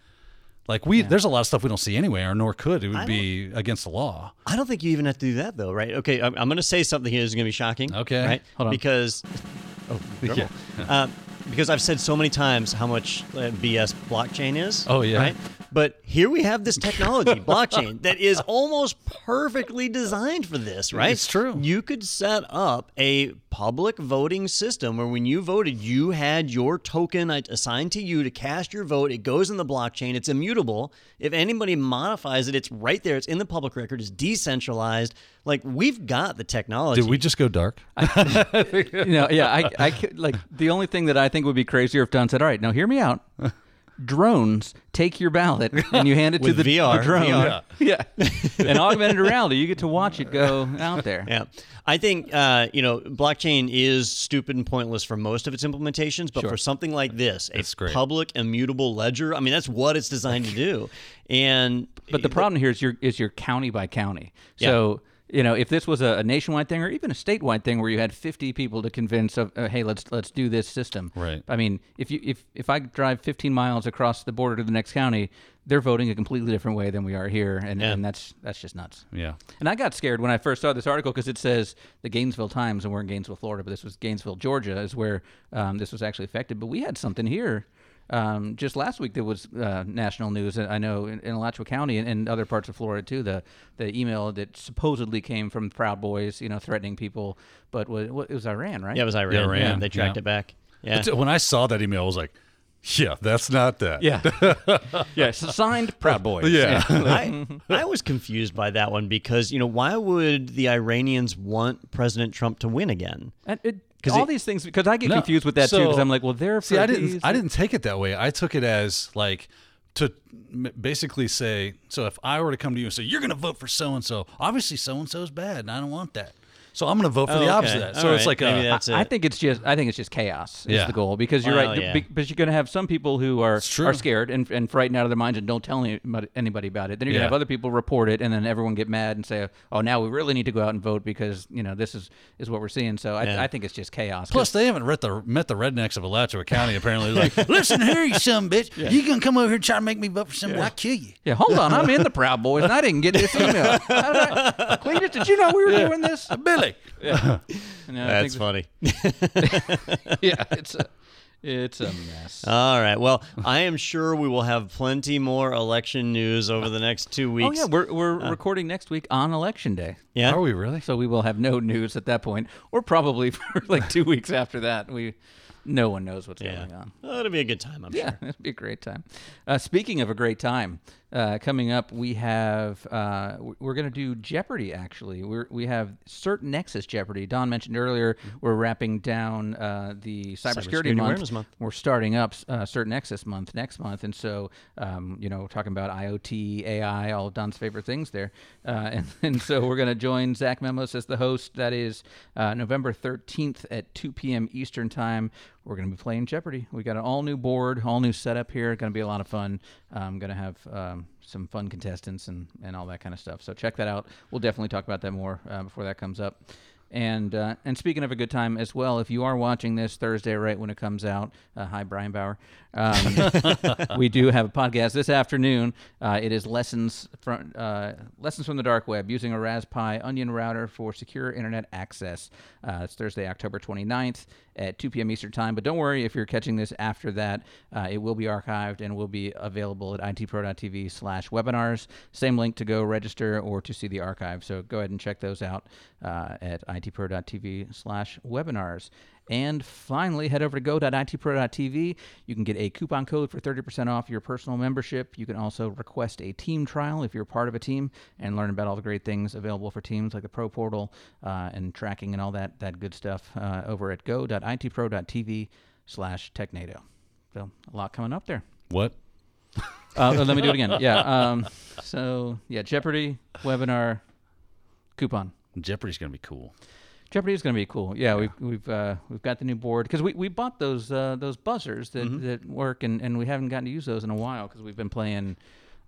Like we, there's a lot of stuff we don't see anyway, or nor could. It would be against the law. I don't think you even have to do that though, right? Okay, I'm, I'm going to say something here that's going to be shocking. Okay. right? Hold on. Because oh, Yeah. uh, because I've said so many times how much uh, BS blockchain is. Oh, yeah. Right? But here we have this technology, blockchain, that is almost perfectly designed for this, right? It's true. You could set up a public voting system where when you voted, you had your token assigned to you to cast your vote. It goes in the blockchain, it's immutable. If anybody modifies it, it's right there, it's in the public record, it's decentralized. Like, we've got the technology. Did we just go dark? you know, yeah, I, I could- like the only thing that I think would be crazier if Don said, "All right, now hear me out." Drones take your ballot and you hand it to With the, the drone. VR. Yeah, and augmented reality, you get to watch it go out there. Yeah. I think, uh, you know, blockchain is stupid and pointless for most of its implementations, but Sure. for something like this, a It's great. public immutable ledger, I mean, that's what it's designed to do. And But the problem here is your is your county by county. So you know, if this was a, a nationwide thing or even a statewide thing where you had 50 people to convince of, uh, hey, let's let's do this system. Right. I mean, if you if if I drive 15 miles across the border to the next county, they're voting a completely different way than we are here, and, Yeah. and that's that's just nuts. Yeah. And I got scared when I first saw this article because it says the Gainesville Times, and we're in Gainesville, Florida, but this was Gainesville, Georgia, is where um, this was actually affected. But we had something here um, just last week there was uh, national news. I know in, in Alachua County and, and other parts of Florida too. The the email that supposedly came from Proud Boys, you know, threatening people, but was, it was Iran, right? yeah, it was Iran. Yeah, Iran, They tracked yeah. it back. Yeah. But When I saw that email, I was like, yeah, that's not that. Yeah, yeah. Signed Proud Boys. Yeah. I, I was confused by that one because, you know, why would the Iranians want President Trump to win again? And it, 'Cause all these things because I get No, confused with that too because I'm like, well, they're See, I didn't. I didn't take it that way. I took it as like to basically say. So if I were to come to you and say you're going to vote for so and so, obviously so and so is bad, and I don't want that. So I'm going to vote for Oh, the okay. opposite of that. So All it's right. like Maybe a, that's I it. think it's just I think it's just chaos is Yeah. the goal because you're Well, right yeah. because you're going to have some people who are are scared and, and frightened out of their minds and don't tell anybody, anybody about it. Then you're going to have other people report it and then everyone get mad and say, "Oh, now we really need to go out and vote because, you know, this is is what we're seeing." So I, Yeah. I think it's just chaos. Plus, 'Cause- they haven't met the met the rednecks of Alachua County. Apparently, like, listen here, you some bitch, you gonna come over here and try to make me vote for somebody? I'll kill you. yeah, hold on. I'm in the Proud Boys and I didn't get this email. How did I- Cletus, did you know we were doing this? Billy. And I That's funny. Yeah, it's a it's a mess. All right. Well, I am sure we will have plenty more election news over the next two weeks. Oh yeah, we're we're recording next week on election day. yeah. Are we really? So we will have no news at that point, or probably for like two weeks after that. We, no one knows what's Yeah. going on. Oh, it'll be a good time, I'm Yeah, sure. it'll be a great time. Uh, speaking of a great time, uh, coming up, we have uh, we're going to do Jeopardy. Actually, we're we have CertNexus Jeopardy. Don mentioned earlier we're wrapping down uh, the cybersecurity, Cybersecurity month. Month. We're starting up uh, CertNexus month next month, and so um, you know talking about IoT, AI, all of Don's favorite things there, uh, and, and so we're going to join Zach Memos as the host. That is uh, November 13th at 2 p.m. Eastern time. We're going to be playing Jeopardy. We got an all new board, all new setup here. Going to be a lot of fun. I'm going to have um, some fun contestants and, and all that kind of stuff. So check that out. We'll definitely talk about that more uh, before that comes up. And uh, and speaking of a good time as well, if you are watching this Thursday right when it comes out, uh, hi Brian Bauer. Um, we do have a podcast this afternoon. Uh, it is lessons from uh, lessons from the dark web using a Raspberry Onion router for secure internet access. Uh, it's Thursday, October 29th at 2 p.m. Eastern time. But don't worry if you're catching this after that, uh, it will be archived and will be available at itpro.tv slash webinars. Same link to go register or to see the archive. So go ahead and check those out uh, at itpro.tv slash webinars. And finally, head over to go.itpro.tv. You can get a coupon code for 30% off your personal membership. You can also request a team trial if you're part of a team and learn about all the great things available for teams like the Pro Portal uh, and tracking and all that, that good stuff uh, over at go.itpro.tv slash technado. So a lot coming up there. What? Uh, let me do it again. Yeah. Um, so, yeah, Jeopardy, webinar, coupon. Jeopardy's gonna be cool. Jeopardy is going to be cool. Yeah, we've we've uh, we've got the new board because we, we bought those uh, those buzzers that, Mm-hmm. that work and, and we haven't gotten to use those in a while because we've been playing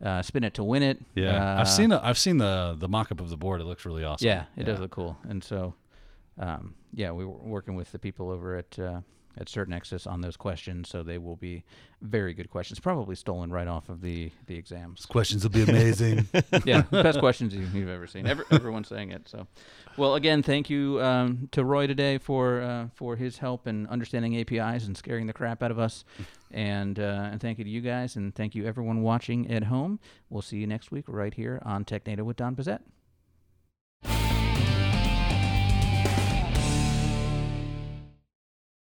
uh, spin it to win it. Yeah, Uh, I've seen the I've seen the the mock up of the board. It looks really awesome. Yeah, it does look cool, and so um, yeah, we were working with the people over at uh, at CertNexus on those questions, so they will be very good questions, probably stolen right off of the the exams. Questions will be amazing. yeah, best questions you, you've ever seen. Every, everyone's saying it. So, well, again, thank you um, to Roy today for uh, for his help in understanding APIs and scaring the crap out of us, and uh, and thank you to you guys, and thank you everyone watching at home. We'll see you next week right here on TechNado with Don Pezet.